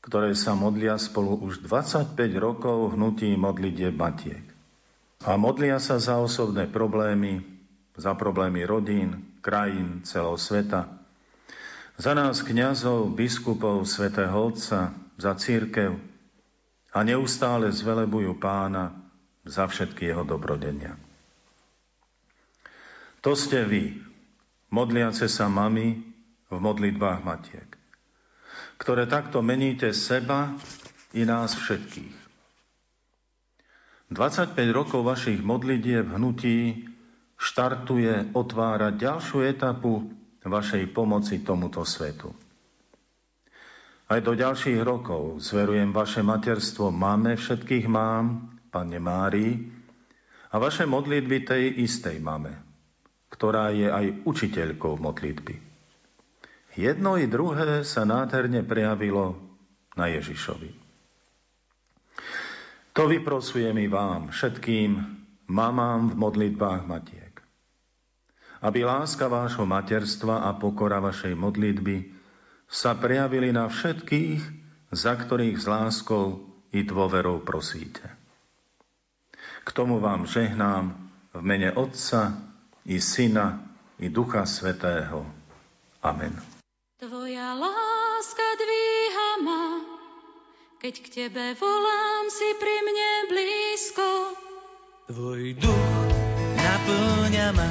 ktoré sa modlia spolu už 25 rokov hnutí modlitie matiek. A modlia sa za osobné problémy, za problémy rodín, krajín, celého sveta, za nás kňazov, biskupov, svätého Otca, za církev a neustále zvelebujú pána za všetky jeho dobrodenia. To ste vy, modliace sa mami v modlitbách matiek, ktoré takto meníte seba i nás všetkých. 25 rokov vašich modlitieb hnutí štartuje otvárať ďalšiu etapu vašej pomoci tomuto svetu. Aj do ďalších rokov zverujem vaše materstvo máme všetkých mám, Pane Márii, a vaše modlitby tej istej mame, ktorá je aj učiteľkou modlitby. Jedno i druhé sa nádherne prejavilo na Ježišovi. To vyprosujem i vám, všetkým mamám v modlitbách matiek. Aby láska vášho materstva a pokora vašej modlitby sa prejavili na všetkých, za ktorých s láskou i dôverou prosíte. K tomu vám žehnám v mene Otca i Syna i Ducha Svetého. Amen. Tvoja láska dvíha ma, keď k Tebe volám, si pri mne blízko. Tvoj duch naplňa ma,